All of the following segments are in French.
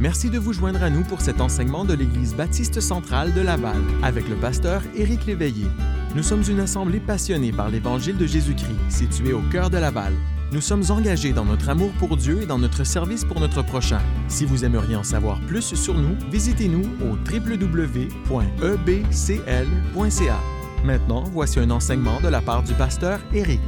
Merci de vous joindre à nous pour cet enseignement de l'Église baptiste centrale de Laval avec le pasteur Éric Léveillé. Nous sommes une assemblée passionnée par l'Évangile de Jésus-Christ, située au cœur de Laval. Nous sommes engagés dans notre amour pour Dieu et dans notre service pour notre prochain. Si vous aimeriez en savoir plus sur nous, visitez-nous au www.ebcl.ca. Maintenant, voici un enseignement de la part du pasteur Éric.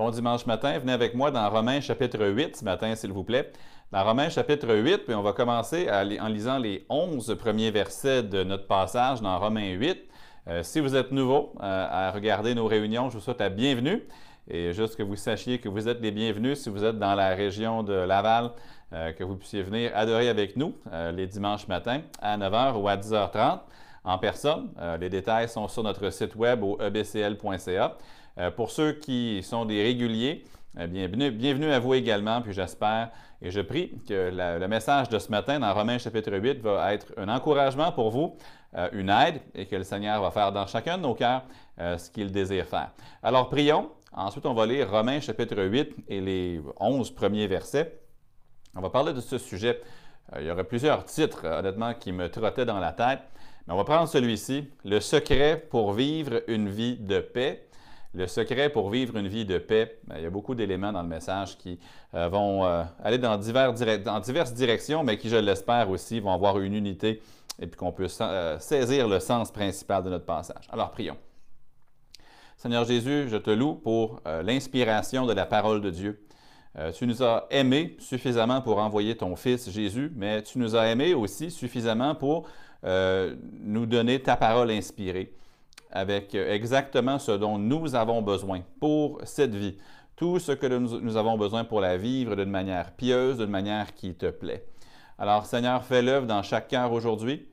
Bon dimanche matin, venez avec moi dans Romains chapitre 8 ce matin, s'il vous plaît. Dans Romains chapitre 8, puis on va commencer en lisant les 11 premiers versets de notre passage dans Romains 8. Euh, si vous êtes nouveau euh, à regarder nos réunions, je vous souhaite la bienvenue. Et juste que vous sachiez que vous êtes les bienvenus si vous êtes dans la région de Laval, euh, que vous puissiez venir adorer avec nous les dimanches matins à 9h ou à 10h30 en personne. les détails sont sur notre site web au ebcl.ca. Euh, pour ceux qui sont des réguliers, euh, bienvenue, bienvenue à vous également, puis j'espère et je prie que le message de ce matin dans Romains chapitre 8 va être un encouragement pour vous, euh, une aide, et que le Seigneur va faire dans chacun de nos cœurs ce qu'il désire faire. Alors prions. Ensuite, on va lire Romains chapitre 8 et les 11 premiers versets. On va parler de ce sujet. il y aurait plusieurs titres, honnêtement, qui me trottaient dans la tête. Mais on va prendre celui-ci, Le secret pour vivre une vie de paix. Le secret pour vivre une vie de paix, ben, il y a beaucoup d'éléments dans le message qui euh, vont euh, aller dans, diverses directions, mais qui, je l'espère aussi, vont avoir une unité et puis qu'on peut euh, saisir le sens principal de notre passage. Alors, prions. Seigneur Jésus, je te loue pour l'inspiration de la parole de Dieu. tu nous as aimés suffisamment pour envoyer ton Fils Jésus, mais tu nous as aimés aussi suffisamment pour nous donner ta parole inspirée avec exactement ce dont nous avons besoin pour cette vie, tout ce que nous avons besoin pour la vivre d'une manière pieuse, d'une manière qui te plaît. Alors Seigneur, fais l'œuvre dans chaque cœur aujourd'hui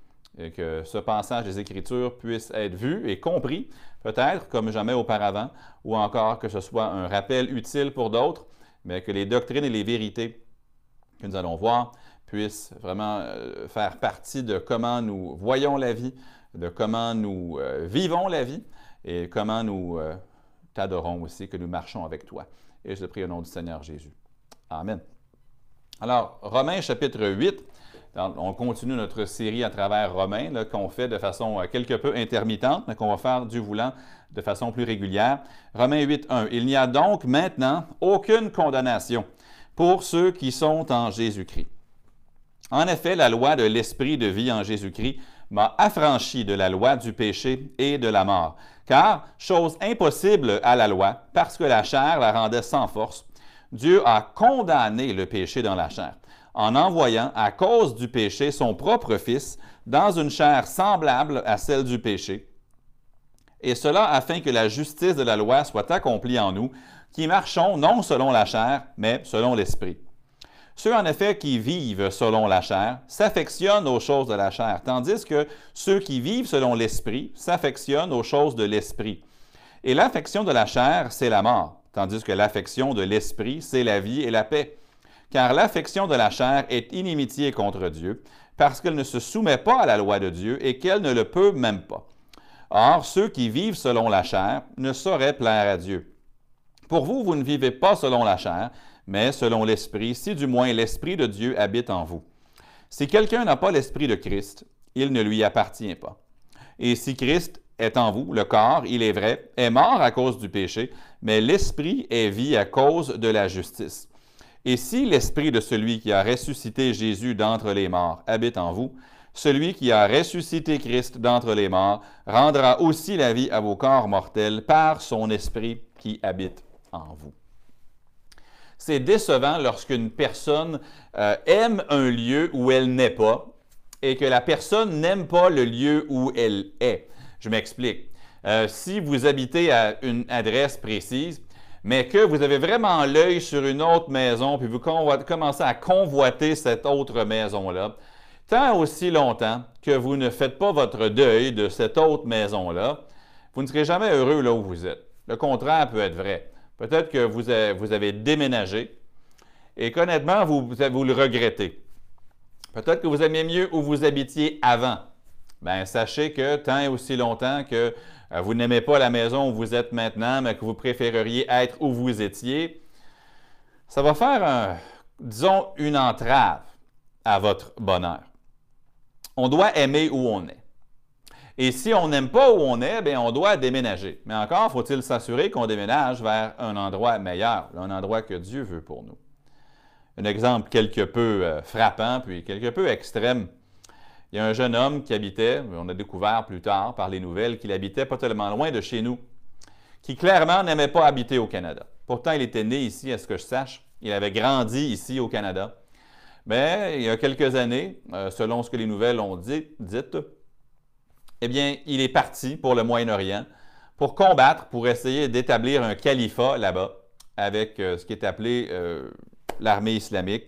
que ce passage des Écritures puisse être vu et compris, peut-être comme jamais auparavant, ou encore que ce soit un rappel utile pour d'autres, mais que les doctrines et les vérités que nous allons voir puissent vraiment euh, faire partie de comment nous voyons la vie, de comment nous euh, vivons la vie et comment nous euh, t'adorons aussi, que nous marchons avec toi. Et je te prie au nom du Seigneur Jésus. Amen. Alors, Romains chapitre 8, on continue notre série à travers Romains, qu'on fait de façon euh, quelque peu intermittente, mais qu'on va faire du voulant de façon plus régulière. Romains 8, 1. Il n'y a donc maintenant aucune condamnation pour ceux qui sont en Jésus-Christ. En effet, la loi de l'Esprit de vie en Jésus-Christ m'a affranchi de la loi du péché et de la mort. Car, chose impossible à la loi, parce que la chair la rendait sans force, Dieu a condamné le péché dans la chair, en envoyant à cause du péché son propre Fils dans une chair semblable à celle du péché, et cela afin que la justice de la loi soit accomplie en nous, qui marchons non selon la chair, mais selon l'Esprit. Ceux, en effet, qui vivent selon la chair s'affectionnent aux choses de la chair, tandis que ceux qui vivent selon l'esprit s'affectionnent aux choses de l'esprit. Et l'affection de la chair, c'est la mort, tandis que l'affection de l'esprit, c'est la vie et la paix. Car l'affection de la chair est inimitié contre Dieu, parce qu'elle ne se soumet pas à la loi de Dieu et qu'elle ne le peut même pas. Or, ceux qui vivent selon la chair ne sauraient plaire à Dieu. Pour vous, vous ne vivez pas selon la chair, mais selon l'Esprit, si du moins l'Esprit de Dieu habite en vous. Si quelqu'un n'a pas l'Esprit de Christ, il ne lui appartient pas. Et si Christ est en vous, le corps, il est vrai, est mort à cause du péché, mais l'Esprit est vie à cause de la justice. Et si l'Esprit de celui qui a ressuscité Jésus d'entre les morts habite en vous, celui qui a ressuscité Christ d'entre les morts rendra aussi la vie à vos corps mortels par son Esprit qui habite en vous. C'est décevant lorsqu'une personne euh, aime un lieu où elle n'est pas et que la personne n'aime pas le lieu où elle est. Je m'explique. Euh, si vous habitez à une adresse précise, mais que vous avez vraiment l'œil sur une autre maison, puis vous commencez à convoiter cette autre maison-là, tant aussi longtemps que vous ne faites pas votre deuil de cette autre maison-là, vous ne serez jamais heureux là où vous êtes. Le contraire peut être vrai. Peut-être que vous avez, déménagé et qu'honnêtement, vous, le regrettez. Peut-être que vous aimiez mieux où vous habitiez avant. Bien, sachez que tant et aussi longtemps que euh, vous n'aimez pas la maison où vous êtes maintenant, mais que vous préféreriez être où vous étiez, ça va faire, disons, une entrave à votre bonheur. On doit aimer où on est. Et si on n'aime pas où on est, bien, on doit déménager. Mais encore, faut-il s'assurer qu'on déménage vers un endroit meilleur, un endroit que Dieu veut pour nous. Un exemple quelque peu euh, frappant, puis quelque peu extrême. Il y a un jeune homme qui habitait, on a découvert plus tard par les nouvelles, qu'il habitait pas tellement loin de chez nous, qui clairement n'aimait pas habiter au Canada. Pourtant, il était né ici, à ce que je sache. Il avait grandi ici au Canada. Mais il y a quelques années, euh, selon ce que les nouvelles ont dit, dites, eh bien, il est parti pour le Moyen-Orient pour combattre, pour essayer d'établir un califat là-bas avec euh, ce qui est appelé euh, l'armée islamique.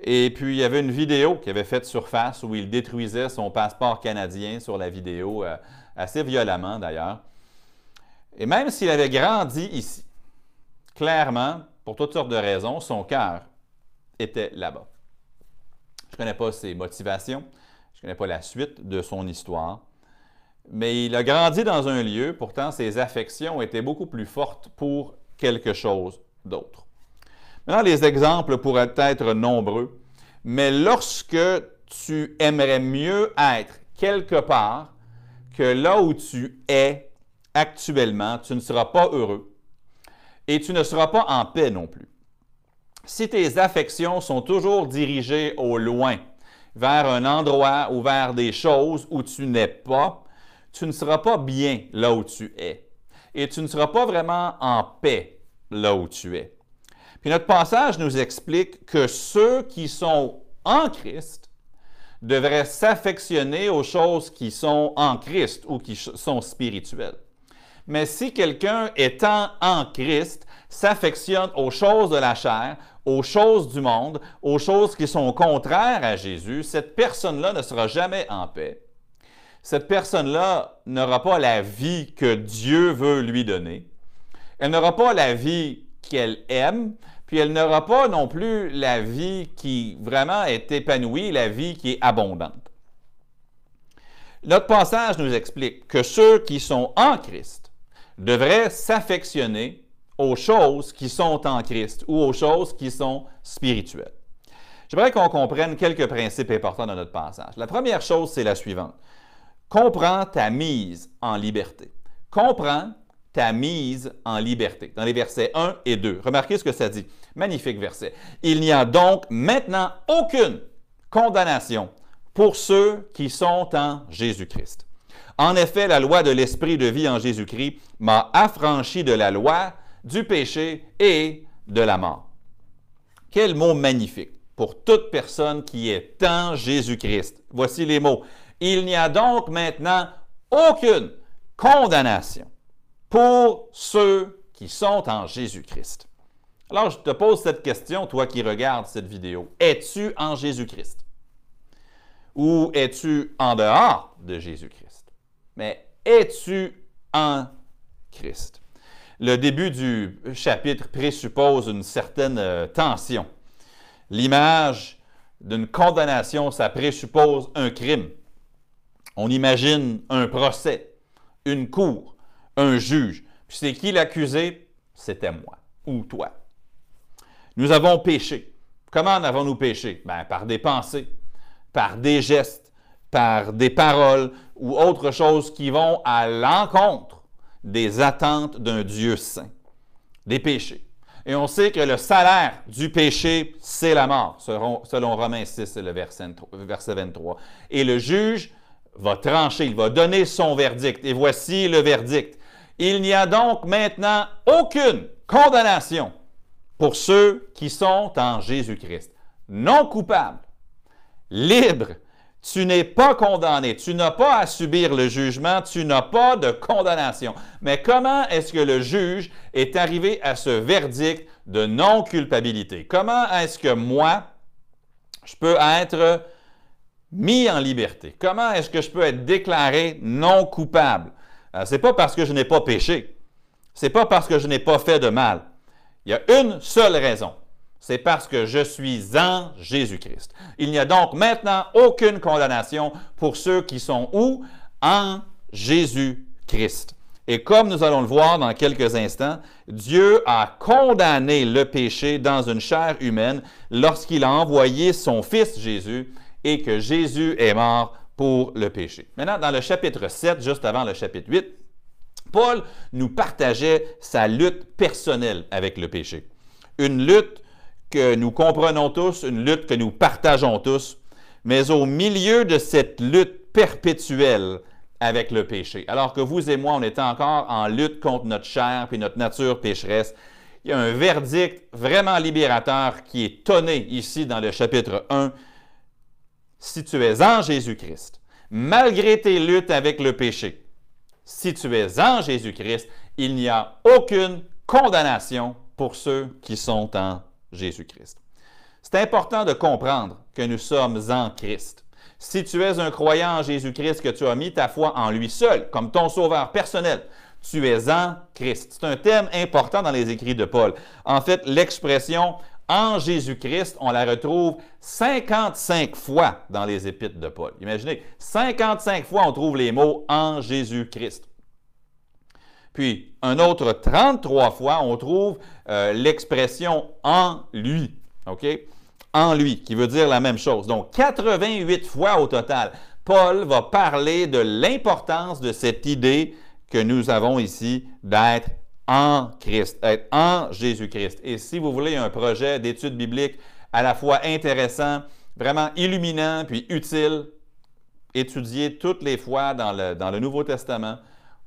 Et puis, il y avait une vidéo qui avait fait surface où il détruisait son passeport canadien sur la vidéo, euh, assez violemment d'ailleurs. Et même s'il avait grandi ici, clairement, pour toutes sortes de raisons, son cœur était là-bas. Je ne connais pas ses motivations, je ne connais pas la suite de son histoire. Mais il a grandi dans un lieu, pourtant ses affections étaient beaucoup plus fortes pour quelque chose d'autre. Maintenant, les exemples pourraient être nombreux, mais lorsque tu aimerais mieux être quelque part que là où tu es actuellement, tu ne seras pas heureux et tu ne seras pas en paix non plus. Si tes affections sont toujours dirigées au loin, vers un endroit ou vers des choses où tu n'es pas, tu ne seras pas bien là où tu es. Et tu ne seras pas vraiment en paix là où tu es. Puis notre passage nous explique que ceux qui sont en Christ devraient s'affectionner aux choses qui sont en Christ ou qui sont spirituelles. Mais si quelqu'un étant en Christ s'affectionne aux choses de la chair, aux choses du monde, aux choses qui sont contraires à Jésus, cette personne-là ne sera jamais en paix. Cette personne-là n'aura pas la vie que Dieu veut lui donner. Elle n'aura pas la vie qu'elle aime, puis elle n'aura pas non plus la vie qui vraiment est épanouie, la vie qui est abondante. Notre passage nous explique que ceux qui sont en Christ devraient s'affectionner aux choses qui sont en Christ ou aux choses qui sont spirituelles. J'aimerais qu'on comprenne quelques principes importants dans notre passage. La première chose, c'est la suivante. Comprends ta mise en liberté. Comprends ta mise en liberté. Dans les versets 1 et 2. Remarquez ce que ça dit. Magnifique verset. Il n'y a donc maintenant aucune condamnation pour ceux qui sont en Jésus-Christ. En effet, la loi de l'Esprit de vie en Jésus-Christ m'a affranchi de la loi du péché et de la mort. Quel mot magnifique pour toute personne qui est en Jésus-Christ. Voici les mots. Il n'y a donc maintenant aucune condamnation pour ceux qui sont en Jésus-Christ. Alors, je te pose cette question, toi qui regardes cette vidéo. Es-tu en Jésus-Christ? Ou es-tu en dehors de Jésus-Christ? Mais es-tu en Christ? Le début du chapitre présuppose une certaine euh, tension. L'image d'une condamnation, ça présuppose un crime. On imagine un procès, une cour, un juge. Puis c'est qui l'accusé? C'était moi ou toi. Nous avons péché. Comment avons-nous péché? Ben, par des pensées, par des gestes, par des paroles ou autre chose qui vont à l'encontre des attentes d'un Dieu saint, des péchés. Et on sait que le salaire du péché, c'est la mort, selon, Romains 6, le verset 23. Et le juge va trancher, il va donner son verdict. Et voici le verdict. Il n'y a donc maintenant aucune condamnation pour ceux qui sont en Jésus-Christ, non coupables, libres tu n'es pas condamné, tu n'as pas à subir le jugement, tu n'as pas de condamnation. Mais comment est-ce que le juge est arrivé à ce verdict de non-culpabilité? Comment est-ce que moi, je peux être mis en liberté? Comment est-ce que je peux être déclaré non coupable? Euh, Ce n'est pas parce que je n'ai pas péché. Ce n'est pas parce que je n'ai pas fait de mal. Il y a une seule raison c'est parce que je suis en Jésus-Christ. Il n'y a donc maintenant aucune condamnation pour ceux qui sont où? En Jésus-Christ. Et comme nous allons le voir dans quelques instants, Dieu a condamné le péché dans une chair humaine lorsqu'il a envoyé son Fils Jésus et que Jésus est mort pour le péché. Maintenant, dans le chapitre 7, juste avant le chapitre 8, Paul nous partageait sa lutte personnelle avec le péché. Une lutte que nous comprenons tous, une lutte que nous partageons tous, mais au milieu de cette lutte perpétuelle, avec le péché. Alors que vous et moi, on est encore en lutte contre notre chair et notre nature pécheresse. Il y a un verdict vraiment libérateur qui est tonné ici dans le chapitre 1. Si tu es en Jésus-Christ, malgré tes luttes avec le péché, si tu es en Jésus-Christ, il n'y a aucune condamnation pour ceux qui sont en Jésus-Christ. C'est important de comprendre que nous sommes en Christ. Si tu es un croyant en Jésus-Christ, que tu as mis ta foi en lui seul comme ton sauveur personnel, tu es en Christ. C'est un thème important dans les écrits de Paul. En fait, l'expression en Jésus-Christ, on la retrouve 55 fois dans les épîtres de Paul. Imaginez, 55 fois on trouve les mots en Jésus-Christ. Puis, un autre 33 fois, on trouve euh, l'expression en lui. OK? en lui, qui veut dire la même chose. Donc, 88 fois au total, Paul va parler de l'importance de cette idée que nous avons ici d'être en Christ, être en Jésus-Christ. Et si vous voulez un projet d'étude biblique à la fois intéressant, vraiment illuminant, puis utile, étudiez toutes les fois dans le, dans le Nouveau Testament,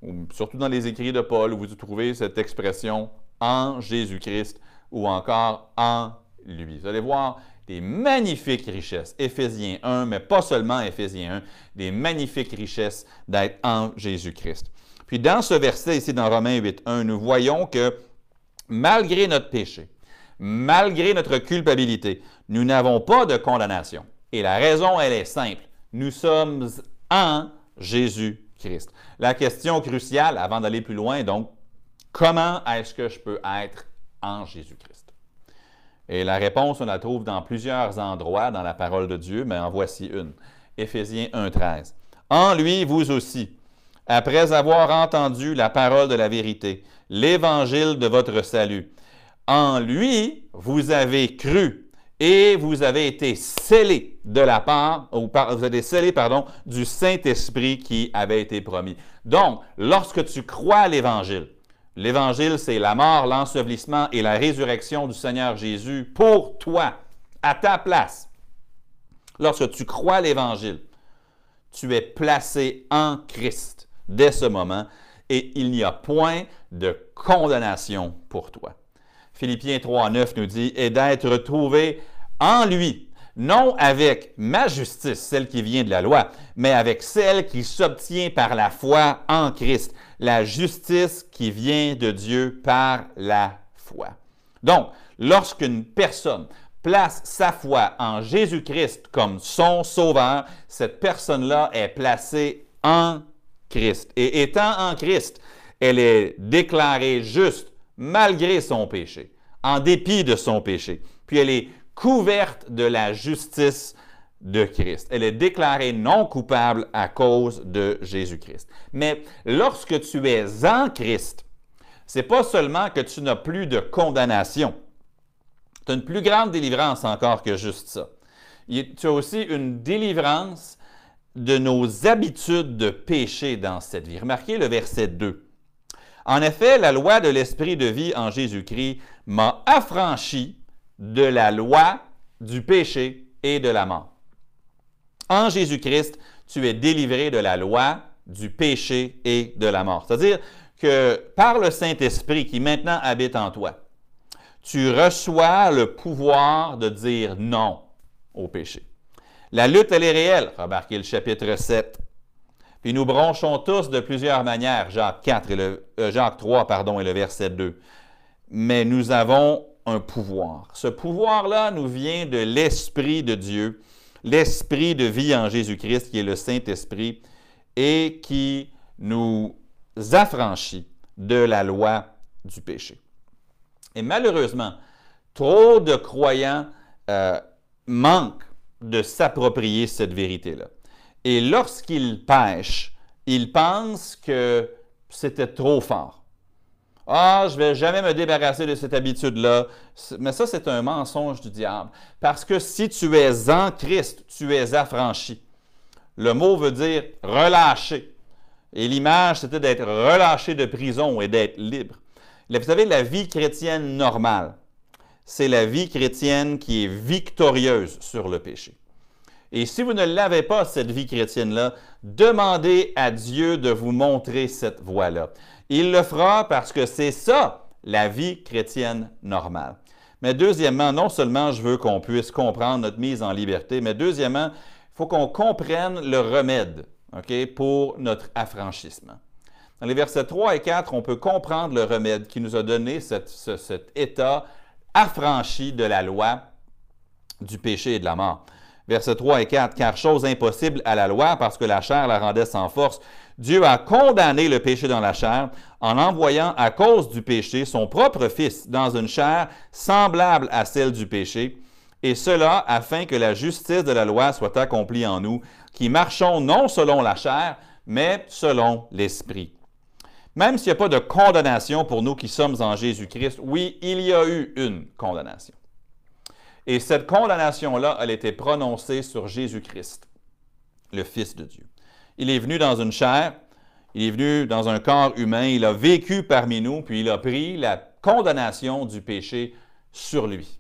ou surtout dans les écrits de Paul, où vous trouvez cette expression en Jésus-Christ ou encore en lui. Vous allez voir, des magnifiques richesses. Éphésiens 1, mais pas seulement Éphésiens 1, des magnifiques richesses d'être en Jésus-Christ. Puis dans ce verset ici, dans Romains 8, 1, nous voyons que malgré notre péché, malgré notre culpabilité, nous n'avons pas de condamnation. Et la raison, elle est simple. Nous sommes en Jésus-Christ. La question cruciale, avant d'aller plus loin, donc, comment est-ce que je peux être en Jésus-Christ? Et la réponse, on la trouve dans plusieurs endroits dans la parole de Dieu, mais en voici une. Éphésiens 1.13. En lui, vous aussi, après avoir entendu la parole de la vérité, l'évangile de votre salut, en lui, vous avez cru et vous avez été scellés de la part, ou vous avez scellés, pardon, du Saint-Esprit qui avait été promis. Donc, lorsque tu crois à l'Évangile, L'Évangile, c'est la mort, l'ensevelissement et la résurrection du Seigneur Jésus pour toi, à ta place. Lorsque tu crois l'Évangile, tu es placé en Christ dès ce moment et il n'y a point de condamnation pour toi. Philippiens 3.9 nous dit, et d'être trouvé en lui, non avec ma justice, celle qui vient de la loi, mais avec celle qui s'obtient par la foi en Christ, la justice qui vient de Dieu par la foi. Donc, lorsqu'une personne place sa foi en Jésus-Christ comme son sauveur, cette personne-là est placée en Christ. Et étant en Christ, elle est déclarée juste malgré son péché, en dépit de son péché. Puis elle est couverte de la justice de Christ. Elle est déclarée non coupable à cause de Jésus-Christ. Mais lorsque tu es en Christ, c'est pas seulement que tu n'as plus de condamnation. Tu as une plus grande délivrance encore que juste ça. Tu as aussi une délivrance de nos habitudes de péché dans cette vie. Remarquez le verset 2. En effet, la loi de l'esprit de vie en Jésus-Christ m'a affranchi de la loi, du péché et de la mort. En Jésus-Christ, tu es délivré de la loi, du péché et de la mort. C'est-à-dire que par le Saint-Esprit qui maintenant habite en toi, tu reçois le pouvoir de dire non au péché. La lutte, elle est réelle. Remarquez le chapitre 7. Puis nous bronchons tous de plusieurs manières, Jacques 4 et le, euh, Jacques 3 pardon, et le verset 2. Mais nous avons un pouvoir. Ce pouvoir-là nous vient de l'Esprit de Dieu, l'Esprit de vie en Jésus-Christ, qui est le Saint-Esprit, et qui nous affranchit de la loi du péché. Et malheureusement, trop de croyants euh, manquent de s'approprier cette vérité-là. Et lorsqu'ils pêchent, ils pensent que c'était trop fort. Ah, je ne vais jamais me débarrasser de cette habitude-là. Mais ça, c'est un mensonge du diable. Parce que si tu es en Christ, tu es affranchi. Le mot veut dire relâcher. Et l'image, c'était d'être relâché de prison et d'être libre. Vous savez, la vie chrétienne normale, c'est la vie chrétienne qui est victorieuse sur le péché. Et si vous ne l'avez pas, cette vie chrétienne-là, demandez à Dieu de vous montrer cette voie-là. Il le fera parce que c'est ça, la vie chrétienne normale. Mais deuxièmement, non seulement je veux qu'on puisse comprendre notre mise en liberté, mais deuxièmement, il faut qu'on comprenne le remède pour notre affranchissement. Dans les versets 3 et 4, on peut comprendre le remède qui nous a donné cet état affranchi de la loi du péché et de la mort. Versets 3 et 4, car chose impossible à la loi, parce que la chair la rendait sans force, Dieu a condamné le péché dans la chair en envoyant à cause du péché son propre Fils dans une chair semblable à celle du péché, et cela afin que la justice de la loi soit accomplie en nous, qui marchons non selon la chair, mais selon l'Esprit. Même s'il n'y a pas de condamnation pour nous qui sommes en Jésus-Christ, oui, il y a eu une condamnation. Et cette condamnation-là, elle a été prononcée sur Jésus-Christ, le Fils de Dieu. Il est venu dans une chair, il est venu dans un corps humain, il a vécu parmi nous, puis il a pris la condamnation du péché sur lui.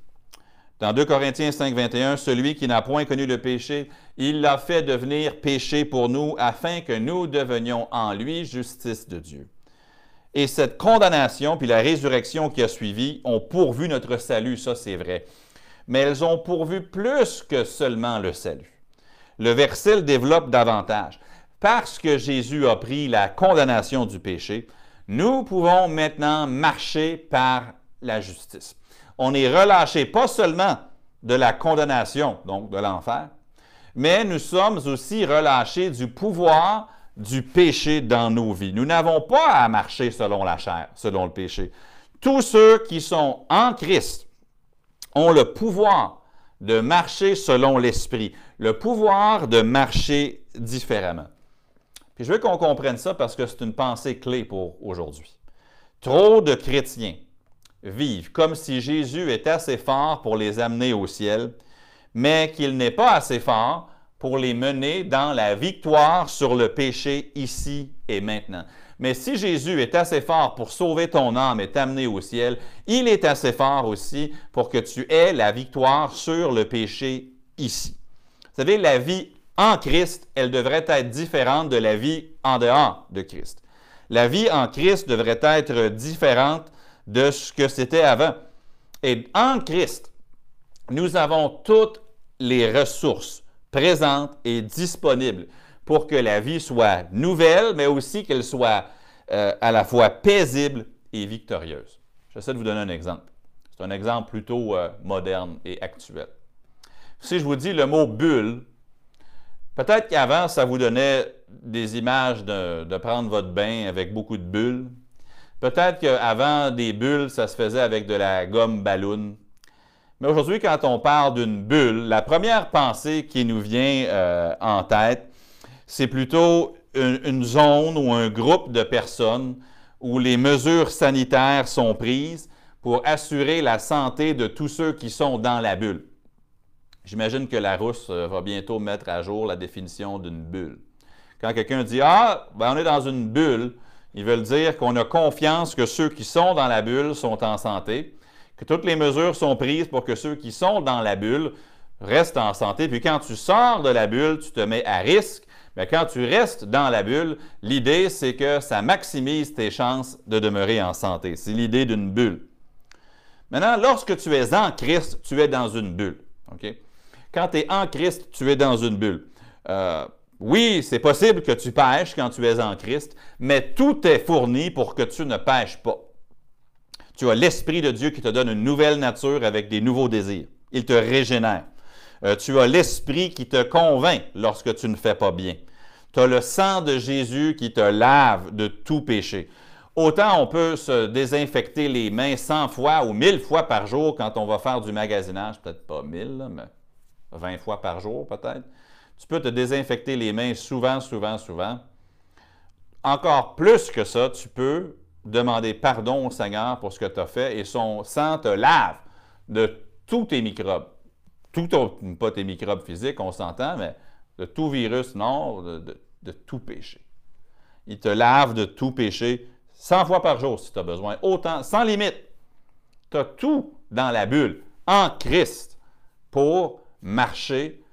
Dans 2 Corinthiens 5, 21, celui qui n'a point connu le péché, il l'a fait devenir péché pour nous, afin que nous devenions en lui justice de Dieu. Et cette condamnation, puis la résurrection qui a suivi, ont pourvu notre salut, ça c'est vrai. Mais elles ont pourvu plus que seulement le salut. Le verset le développe davantage. Parce que Jésus a pris la condamnation du péché, nous pouvons maintenant marcher par la justice on est relâché pas seulement de la condamnation, donc de l'enfer, mais nous sommes aussi relâchés du pouvoir du péché dans nos vies. Nous n'avons pas à marcher selon la chair, selon le péché. Tous ceux qui sont en Christ ont le pouvoir de marcher selon l'Esprit, le pouvoir de marcher différemment. Puis je veux qu'on comprenne ça parce que c'est une pensée clé pour aujourd'hui. Trop de chrétiens vivent comme si Jésus est assez fort pour les amener au ciel, mais qu'il n'est pas assez fort pour les mener dans la victoire sur le péché ici et maintenant. Mais si Jésus est assez fort pour sauver ton âme et t'amener au ciel, il est assez fort aussi pour que tu aies la victoire sur le péché ici. Vous savez, la vie en Christ, elle devrait être différente de la vie en dehors de Christ. La vie en Christ devrait être différente de ce que c'était avant. Et en Christ, nous avons toutes les ressources présentes et disponibles pour que la vie soit nouvelle, mais aussi qu'elle soit euh, à la fois paisible et victorieuse. J'essaie de vous donner un exemple. C'est un exemple plutôt euh, moderne et actuel. Si je vous dis le mot bulle, peut-être qu'avant, ça vous donnait des images de, prendre votre bain avec beaucoup de bulles, Peut-être qu'avant des bulles, ça se faisait avec de la gomme ballon. Mais aujourd'hui, quand on parle d'une bulle, la première pensée qui nous vient euh, en tête, c'est plutôt une, zone ou un groupe de personnes où les mesures sanitaires sont prises pour assurer la santé de tous ceux qui sont dans la bulle. J'imagine que la Rousse euh, va bientôt mettre à jour la définition d'une bulle. Quand quelqu'un dit Ah, ben on est dans une bulle, ils veulent dire qu'on a confiance que ceux qui sont dans la bulle sont en santé, que toutes les mesures sont prises pour que ceux qui sont dans la bulle restent en santé. Puis quand tu sors de la bulle, tu te mets à risque. Mais quand tu restes dans la bulle, l'idée, c'est que ça maximise tes chances de demeurer en santé. C'est l'idée d'une bulle. Maintenant, lorsque tu es en Christ, tu es dans une bulle. Quand tu es en Christ, tu es dans une bulle. Euh, oui, c'est possible que tu pêches quand tu es en Christ, mais tout est fourni pour que tu ne pêches pas. Tu as l'Esprit de Dieu qui te donne une nouvelle nature avec des nouveaux désirs. Il te régénère. Euh, tu as l'Esprit qui te convainc lorsque tu ne fais pas bien. Tu as le sang de Jésus qui te lave de tout péché. Autant on peut se désinfecter les mains 100 fois ou 1000 fois par jour quand on va faire du magasinage, peut-être pas 1000, mais 20 fois par jour peut-être. Tu peux te désinfecter les mains souvent, souvent, souvent. encore plus que ça, tu peux demander pardon au Seigneur pour ce que tu as fait et son sang te lave de tous tes microbes. Tout, pas tes microbes physiques, on s'entend, mais de tout virus, non, de, tout péché. Il te lave de tout péché 100 fois par jour si tu as besoin, autant, sans limite. Tu as tout dans la bulle, en Christ, pour marcher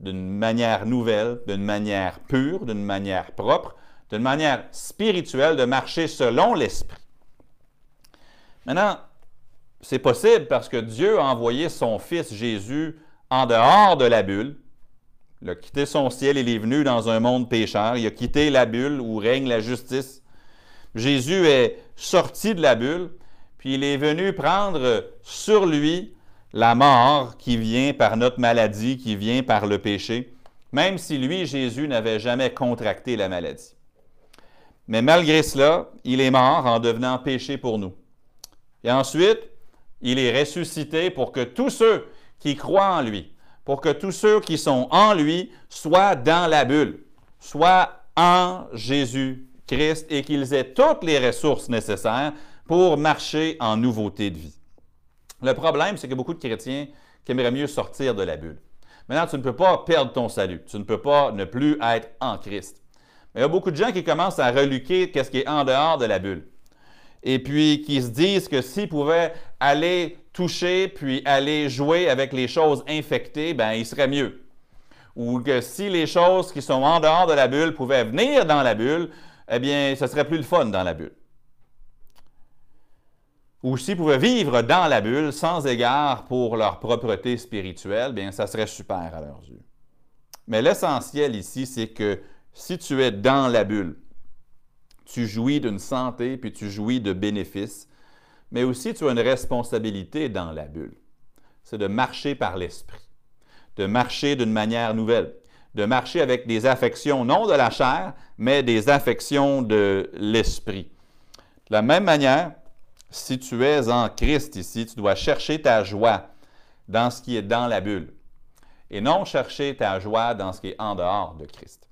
d'une manière nouvelle, d'une manière pure, d'une manière propre, d'une manière spirituelle, de marcher selon l'Esprit. Maintenant, c'est possible parce que Dieu a envoyé son Fils Jésus en dehors de la bulle. Il a quitté son ciel, il est venu dans un monde pécheur. Il a quitté la bulle où règne la justice. Jésus est sorti de la bulle, puis il est venu prendre sur lui la mort qui vient par notre maladie, qui vient par le péché, même si lui, Jésus, n'avait jamais contracté la maladie. Mais malgré cela, il est mort en devenant péché pour nous. Et ensuite, il est ressuscité pour que tous ceux qui croient en lui, pour que tous ceux qui sont en lui soient dans la bulle, soient en Jésus-Christ et qu'ils aient toutes les ressources nécessaires pour marcher en nouveauté de vie. Le problème, c'est que beaucoup de chrétiens qui aimeraient mieux sortir de la bulle. Maintenant, tu ne peux pas perdre ton salut. Tu ne peux pas ne plus être en Christ. Mais il y a beaucoup de gens qui commencent à reluquer qu'est-ce qui est en dehors de la bulle. Et puis qui se disent que s'ils pouvaient aller toucher puis aller jouer avec les choses infectées, ben il serait mieux. Ou que si les choses qui sont en dehors de la bulle pouvaient venir dans la bulle, eh bien, ce serait plus le fun dans la bulle. Ou s'ils pouvaient vivre dans la bulle sans égard pour leur propreté spirituelle, bien, ça serait super à leurs yeux. Mais l'essentiel ici, c'est que si tu es dans la bulle, tu jouis d'une santé, puis tu jouis de bénéfices, mais aussi tu as une responsabilité dans la bulle. C'est de marcher par l'esprit, de marcher d'une manière nouvelle, de marcher avec des affections non de la chair, mais des affections de l'esprit. De la même manière, si tu es en Christ ici, tu dois chercher ta joie dans ce qui est dans la bulle et non chercher ta joie dans ce qui est en dehors de Christ.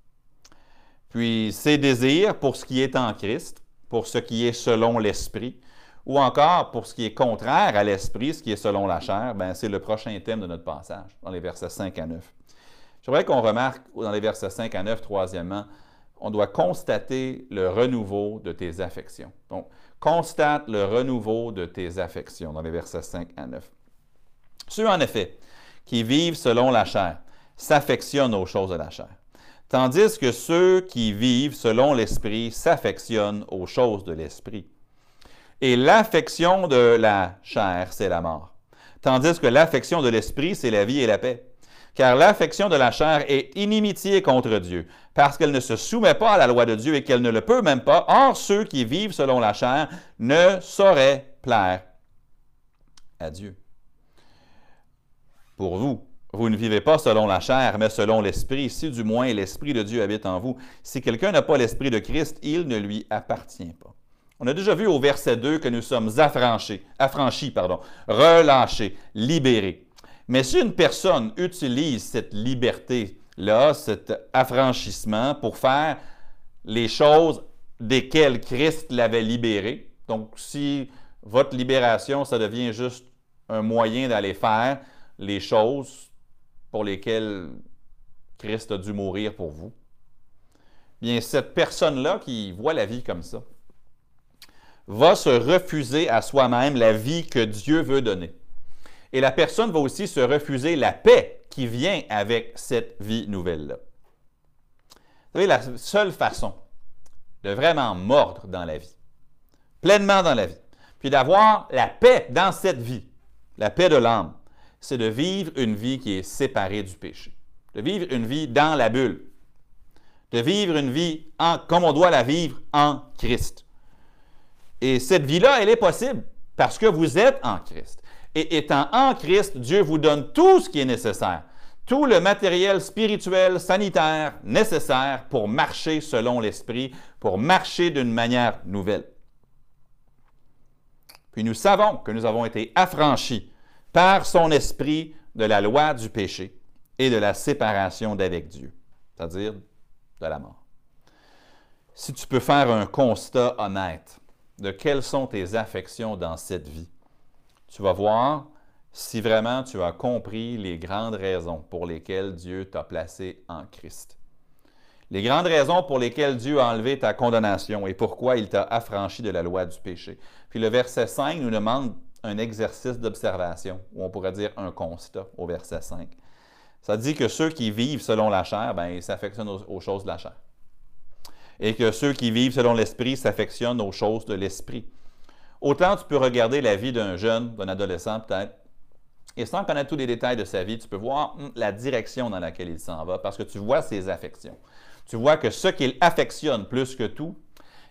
Puis ses désirs pour ce qui est en Christ, pour ce qui est selon l'esprit, ou encore pour ce qui est contraire à l'esprit, ce qui est selon la chair, ben, c'est le prochain thème de notre passage, dans les versets 5 à 9. J'aimerais qu'on remarque dans les versets 5 à 9, troisièmement, on doit constater le renouveau de tes affections. Donc, constate le renouveau de tes affections dans les versets 5 à 9. Ceux, en effet, qui vivent selon la chair s'affectionnent aux choses de la chair tandis que ceux qui vivent selon l'Esprit s'affectionnent aux choses de l'Esprit. Et l'affection de la chair, c'est la mort, tandis que l'affection de l'Esprit, c'est la vie et la paix. Car l'affection de la chair est inimitié contre Dieu, parce qu'elle ne se soumet pas à la loi de Dieu et qu'elle ne le peut même pas. Or, ceux qui vivent selon la chair ne sauraient plaire à Dieu. Pour vous, vous ne vivez pas selon la chair, mais selon l'Esprit, si du moins l'Esprit de Dieu habite en vous. Si quelqu'un n'a pas l'Esprit de Christ, il ne lui appartient pas. On a déjà vu au verset 2 que nous sommes affranchis, affranchis pardon, relâchés, libérés. Mais si une personne utilise cette liberté-là, cet affranchissement, pour faire les choses desquelles Christ l'avait libéré, donc si votre libération, ça devient juste un moyen d'aller faire les choses pour lesquels Christ a dû mourir pour vous, bien cette personne-là qui voit la vie comme ça va se refuser à soi-même la vie que Dieu veut donner. Et la personne va aussi se refuser la paix qui vient avec cette vie nouvelle-là. Vous savez, la seule façon de vraiment mordre dans la vie, pleinement dans la vie, puis d'avoir la paix dans cette vie, la paix de l'âme, c'est de vivre une vie qui est séparée du péché, de vivre une vie dans la bulle, de vivre une vie en, comme on doit la vivre en Christ. Et cette vie-là, elle est possible parce que vous êtes en Christ. Et étant en Christ, Dieu vous donne tout ce qui est nécessaire, tout le matériel spirituel, sanitaire nécessaire pour marcher selon l'Esprit, pour marcher d'une manière nouvelle. Puis nous savons que nous avons été affranchis par son esprit de la loi du péché et de la séparation d'avec Dieu, c'est-à-dire de la mort. si tu peux faire un constat honnête de quelles sont tes affections dans cette vie, tu vas voir si vraiment tu as compris les grandes raisons pour lesquelles Dieu t'a placé en Christ. Les grandes raisons pour lesquelles Dieu a enlevé ta condamnation et pourquoi il t'a affranchi de la loi du péché. Puis le verset 5 nous demande un exercice d'observation, ou on pourrait dire un constat au verset 5. Ça dit que ceux qui vivent selon la chair, ben, ils s'affectionnent aux, choses de la chair. Et que ceux qui vivent selon l'esprit s'affectionnent aux choses de l'esprit. Autant tu peux regarder la vie d'un jeune, d'un adolescent peut-être, et sans connaître tous les détails de sa vie, tu peux voir hum, la direction dans laquelle il s'en va parce que tu vois ses affections. Tu vois que ce qu'il affectionne plus que tout,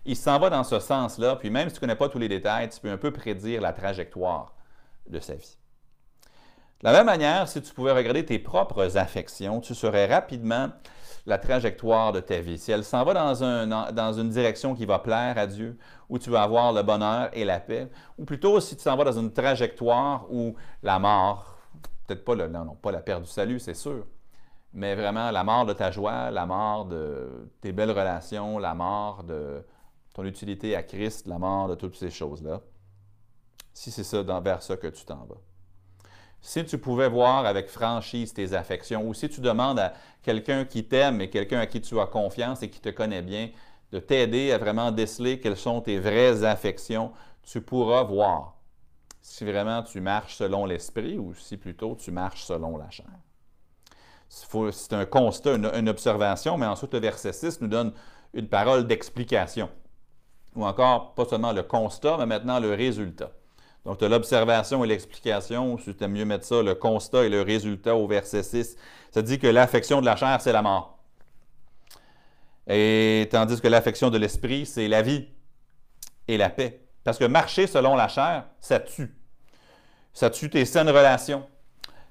il s'en va dans ce sens-là. Puis même si tu ne connais pas tous les détails, tu peux un peu prédire la trajectoire de sa vie. De la même manière, si tu pouvais regarder tes propres affections, tu saurais rapidement la trajectoire de ta vie. Si elle s'en va dans, dans, une direction qui va plaire à Dieu, où tu vas avoir le bonheur et la paix, ou plutôt si tu s'en vas dans une trajectoire où la mort, peut-être pas, le, non, pas la perte du salut, c'est sûr, mais vraiment la mort de ta joie, la mort de tes belles relations, la mort de ton utilité à Christ, la mort de toutes ces choses-là. Si c'est ça, vers ça que tu t'en vas. Si tu pouvais voir avec franchise tes affections, ou si tu demandes à quelqu'un qui t'aime et quelqu'un à qui tu as confiance et qui te connaît bien, de t'aider à vraiment déceler quelles sont tes vraies affections, tu pourras voir si vraiment tu marches selon l'esprit ou si plutôt tu marches selon la chair. C'est un constat, une, observation, mais ensuite le verset 6 nous donne une parole d'explication. Ou encore, pas seulement le constat, mais maintenant le résultat. Donc, tu as l'observation et l'explication, si tu aimes mieux mettre ça, le constat et le résultat au verset 6. Ça dit que l'affection de la chair, c'est la mort. Et tandis que l'affection de l'esprit, c'est la vie et la paix. Parce que marcher selon la chair, ça tue. Ça tue tes saines relations.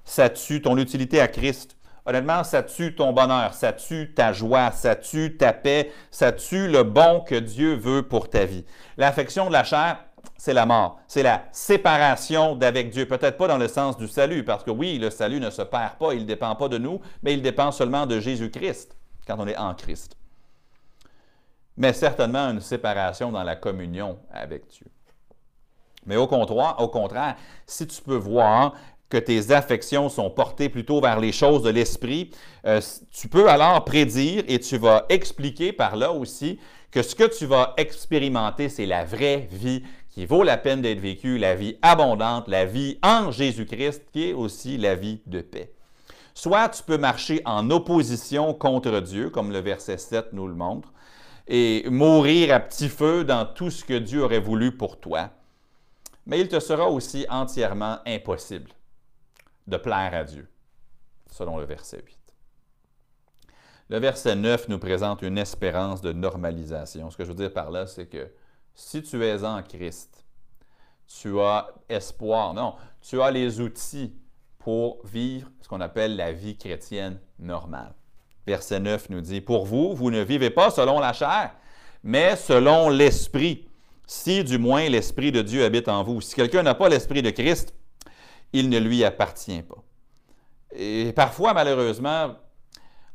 Ça tue ton utilité à Christ. Honnêtement, ça tue ton bonheur, ça tue ta joie, ça tue ta paix, ça tue le bon que Dieu veut pour ta vie. L'affection de la chair, c'est la mort. C'est la séparation d'avec Dieu. Peut-être pas dans le sens du salut, parce que oui, le salut ne se perd pas, il ne dépend pas de nous, mais il dépend seulement de Jésus-Christ quand on est en Christ. Mais certainement une séparation dans la communion avec Dieu. Mais au contraire, au contraire, si tu peux voir que tes affections sont portées plutôt vers les choses de l'esprit, euh, tu peux alors prédire et tu vas expliquer par là aussi que ce que tu vas expérimenter, c'est la vraie vie qui vaut la peine d'être vécue, la vie abondante, la vie en Jésus-Christ, qui est aussi la vie de paix. Soit tu peux marcher en opposition contre Dieu, comme le verset 7 nous le montre, et mourir à petit feu dans tout ce que Dieu aurait voulu pour toi. Mais il te sera aussi entièrement impossible de plaire à Dieu, selon le verset 8. Le verset 9 nous présente une espérance de normalisation. Ce que je veux dire par là, c'est que si tu es en Christ, tu as espoir, non, tu as les outils pour vivre ce qu'on appelle la vie chrétienne normale. Verset 9 nous dit, Pour vous, vous ne vivez pas selon la chair, mais selon l'Esprit, si du moins l'Esprit de Dieu habite en vous. Si quelqu'un n'a pas l'Esprit de Christ, il ne lui appartient pas. Et parfois, malheureusement,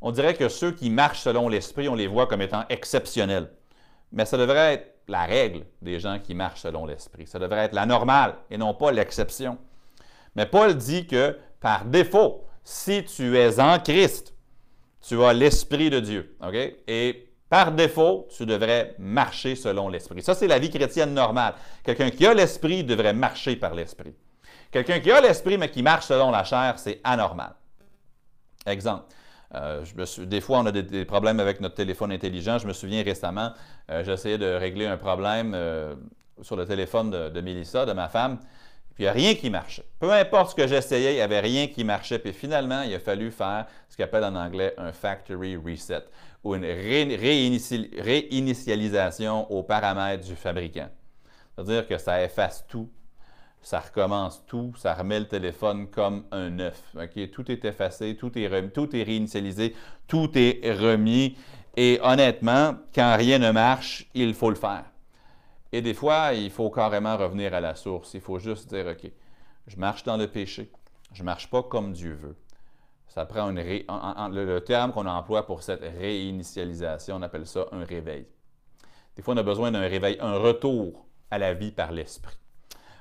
on dirait que ceux qui marchent selon l'Esprit, on les voit comme étant exceptionnels. Mais ça devrait être la règle des gens qui marchent selon l'Esprit. Ça devrait être la normale et non pas l'exception. Mais Paul dit que par défaut, si tu es en Christ, tu as l'Esprit de Dieu. Et par défaut, tu devrais marcher selon l'Esprit. Ça, c'est la vie chrétienne normale. Quelqu'un qui a l'Esprit devrait marcher par l'Esprit. Quelqu'un qui a l'Esprit mais qui marche selon la chair, c'est anormal. Exemple. Euh, des fois, on a des, problèmes avec notre téléphone intelligent. Je me souviens récemment, euh, j'essayais de régler un problème euh, sur le téléphone de, de, Mélissa, de ma femme, puis il n'y a rien qui marchait. Peu importe ce que j'essayais, il n'y avait rien qui marchait. Puis finalement, il a fallu faire ce qu'on appelle en anglais un factory reset ou une réinitialisation aux paramètres du fabricant. C'est-à-dire que ça efface tout ça recommence tout, ça remet le téléphone comme un neuf. Tout est effacé, tout est, tout est réinitialisé, tout est remis. Et honnêtement, quand rien ne marche, il faut le faire. Et des fois, il faut carrément revenir à la source. Il faut juste dire, OK, je marche dans le péché. Je ne marche pas comme Dieu veut. Ça prend le, terme qu'on emploie pour cette réinitialisation, on appelle ça un réveil. Des fois, on a besoin d'un réveil, un retour à la vie par l'Esprit.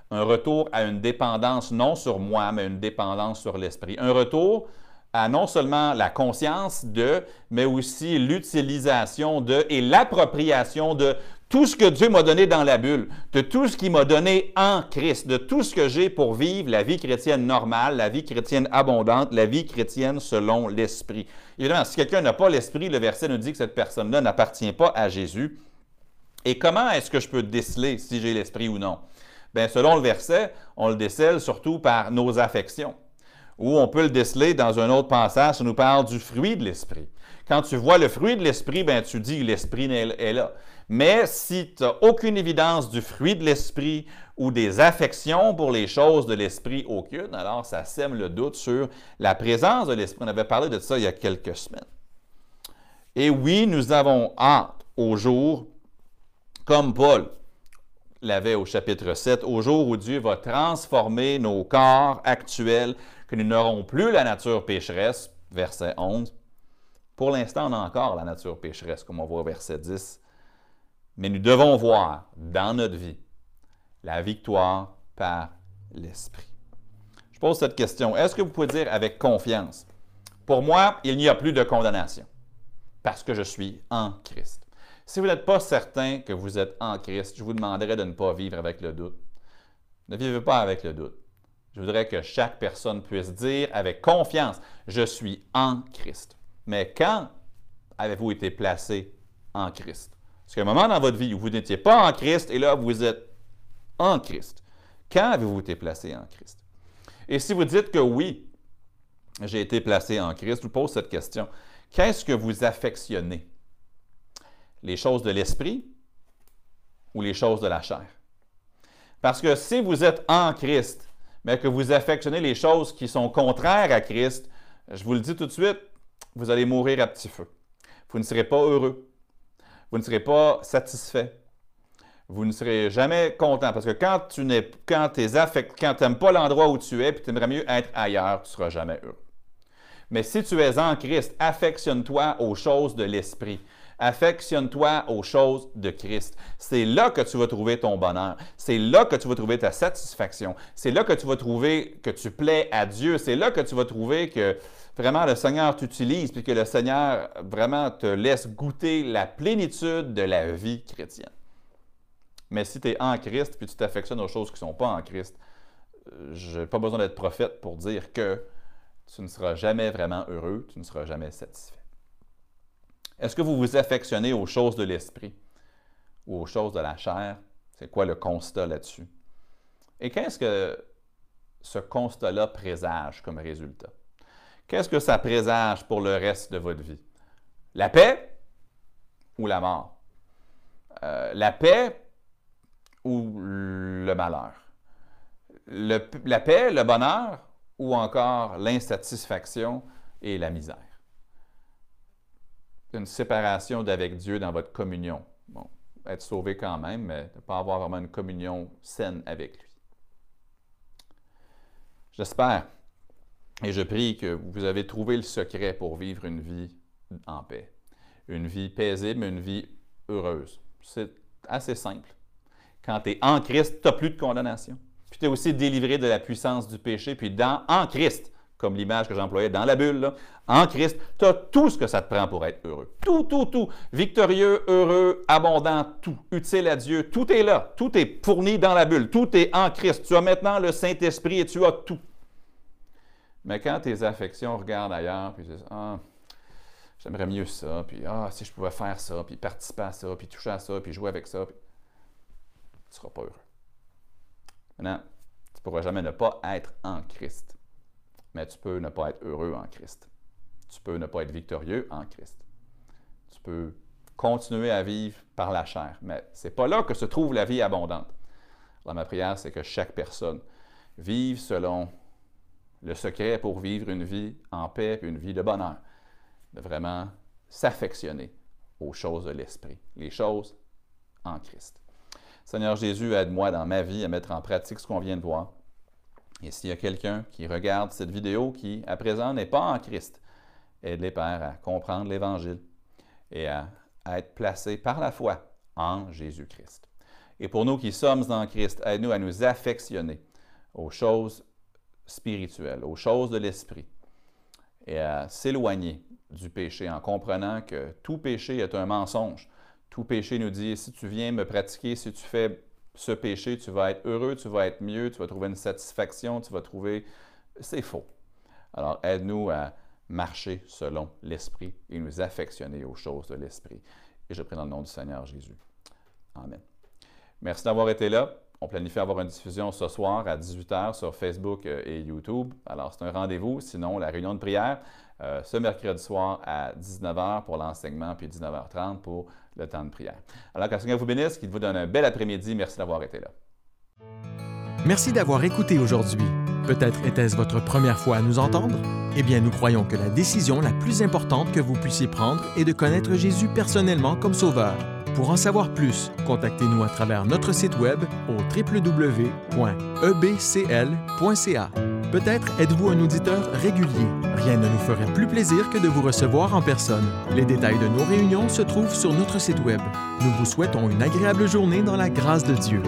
Un retour à une dépendance non sur moi, mais une dépendance sur l'Esprit. Un retour à non seulement la conscience de, mais aussi l'utilisation de et l'appropriation de tout ce que Dieu m'a donné dans la bulle, de tout ce qu'il m'a donné en Christ, de tout ce que j'ai pour vivre la vie chrétienne normale, la vie chrétienne abondante, la vie chrétienne selon l'Esprit. Évidemment, si quelqu'un n'a pas l'Esprit, le verset nous dit que cette personne-là n'appartient pas à Jésus. Et comment est-ce que je peux déceler si j'ai l'Esprit ou non? Bien, selon le verset, on le décèle surtout par nos affections. Ou on peut le déceler dans un autre passage, ça nous parle du fruit de l'Esprit. Quand tu vois le fruit de l'Esprit, ben, tu dis l'Esprit est là. Mais si tu n'as aucune évidence du fruit de l'esprit ou des affections pour les choses de l'esprit aucune, alors ça sème le doute sur la présence de l'esprit. On avait parlé de ça il y a quelques semaines. Et oui, nous avons hâte au jour, comme Paul l'avait au chapitre 7, au jour où Dieu va transformer nos corps actuels, que nous n'aurons plus la nature pécheresse, verset 11. Pour l'instant, on a encore la nature pécheresse, comme on voit au verset 10 mais nous devons voir dans notre vie la victoire par l'Esprit. Je pose cette question. Est-ce que vous pouvez dire avec confiance, pour moi, il n'y a plus de condamnation parce que je suis en Christ? Si vous n'êtes pas certain que vous êtes en Christ, je vous demanderai de ne pas vivre avec le doute. Ne vivez pas avec le doute. Je voudrais que chaque personne puisse dire avec confiance, je suis en Christ. Mais quand avez-vous été placé en Christ? Parce qu'il y a un moment dans votre vie où vous n'étiez pas en Christ et là, vous êtes en Christ. Quand avez-vous été placé en Christ? Et si vous dites que oui, j'ai été placé en Christ, je vous pose cette question. Qu'est-ce que vous affectionnez? Les choses de l'esprit ou les choses de la chair? Parce que si vous êtes en Christ, mais que vous affectionnez les choses qui sont contraires à Christ, je vous le dis tout de suite, vous allez mourir à petit feu. Vous ne serez pas heureux vous ne serez pas satisfait. Vous ne serez jamais content parce que quand tu n'es quand n'aimes pas l'endroit où tu es, puis tu aimerais mieux être ailleurs, tu ne seras jamais heureux. Mais si tu es en Christ, affectionne-toi aux choses de l'esprit. Affectionne-toi aux choses de Christ. C'est là que tu vas trouver ton bonheur. C'est là que tu vas trouver ta satisfaction. C'est là que tu vas trouver que tu plais à Dieu. C'est là que tu vas trouver que vraiment le Seigneur t'utilise, puis que le Seigneur vraiment te laisse goûter la plénitude de la vie chrétienne. Mais si tu es en Christ, puis tu t'affectionnes aux choses qui ne sont pas en Christ, euh, je n'ai pas besoin d'être prophète pour dire que tu ne seras jamais vraiment heureux, tu ne seras jamais satisfait. Est-ce que vous vous affectionnez aux choses de l'esprit ou aux choses de la chair? C'est quoi le constat là-dessus? Et qu'est-ce que ce constat-là présage comme résultat? Qu'est-ce que ça présage pour le reste de votre vie? La paix ou la mort? Euh, la paix ou le malheur? la paix, le bonheur ou encore l'insatisfaction et la misère? Une séparation d'avec Dieu dans votre communion. Bon, être sauvé quand même, mais ne pas avoir vraiment une communion saine avec lui. J'espère et je prie que vous avez trouvé le secret pour vivre une vie en paix, une vie paisible, une vie heureuse. C'est assez simple. Quand tu es en Christ, tu n'as plus de condamnation. Puis tu es aussi délivré de la puissance du péché. Puis dans, en Christ, comme l'image que j'employais dans la bulle, en Christ, tu as tout ce que ça te prend pour être heureux. Tout, tout, tout. Victorieux, heureux, abondant, tout. Utile à Dieu. Tout est là. Tout est fourni dans la bulle. Tout est en Christ. Tu as maintenant le Saint-Esprit et tu as tout. Mais quand tes affections regardent ailleurs, puis disent Ah, j'aimerais mieux ça, puis Ah, si je pouvais faire ça, puis participer à ça, puis toucher à ça, puis jouer avec ça, puis... tu ne seras pas heureux. Maintenant, tu ne pourras jamais ne pas être en Christ, mais tu peux ne pas être heureux en Christ. Tu peux ne pas être victorieux en Christ. Tu peux continuer à vivre par la chair, mais ce n'est pas là que se trouve la vie abondante. Alors, ma prière, c'est que chaque personne vive selon le secret pour vivre une vie en paix une vie de bonheur, de vraiment s'affectionner aux choses de l'esprit, les choses en Christ. Seigneur Jésus, aide-moi dans ma vie à mettre en pratique ce qu'on vient de voir. Et s'il y a quelqu'un qui regarde cette vidéo qui, à présent, n'est pas en Christ, aide les pères à comprendre l'Évangile et à, être placé par la foi en Jésus-Christ. Et pour nous qui sommes en Christ, aide-nous à nous affectionner aux choses spirituelles, aux choses de l'esprit, et à s'éloigner du péché en comprenant que tout péché est un mensonge. Tout péché nous dit, si tu viens me pratiquer, si tu fais ce péché, tu vas être heureux, tu vas être mieux, tu vas trouver une satisfaction, tu vas trouver... C'est faux. Alors aide-nous à marcher selon l'Esprit et nous affectionner aux choses de l'Esprit. Et je prie dans le nom du Seigneur Jésus. Amen. Merci d'avoir été là. On planifie avoir une diffusion ce soir à 18h sur Facebook euh, et YouTube. Alors, c'est un rendez-vous. Sinon, la réunion de prière euh, ce mercredi soir à 19h pour l'enseignement, puis 19h30 pour le temps de prière. Alors, que le Seigneur vous bénisse, qu'il vous donne un bel après-midi. Merci d'avoir été là. Merci d'avoir écouté aujourd'hui. Peut-être était-ce votre première fois à nous entendre? Eh bien, nous croyons que la décision la plus importante que vous puissiez prendre est de connaître Jésus personnellement comme Sauveur. Pour en savoir plus, contactez-nous à travers notre site web au www.ebcl.ca. Peut-être êtes-vous un auditeur régulier. Rien ne nous ferait plus plaisir que de vous recevoir en personne. Les détails de nos réunions se trouvent sur notre site web. Nous vous souhaitons une agréable journée dans la grâce de Dieu.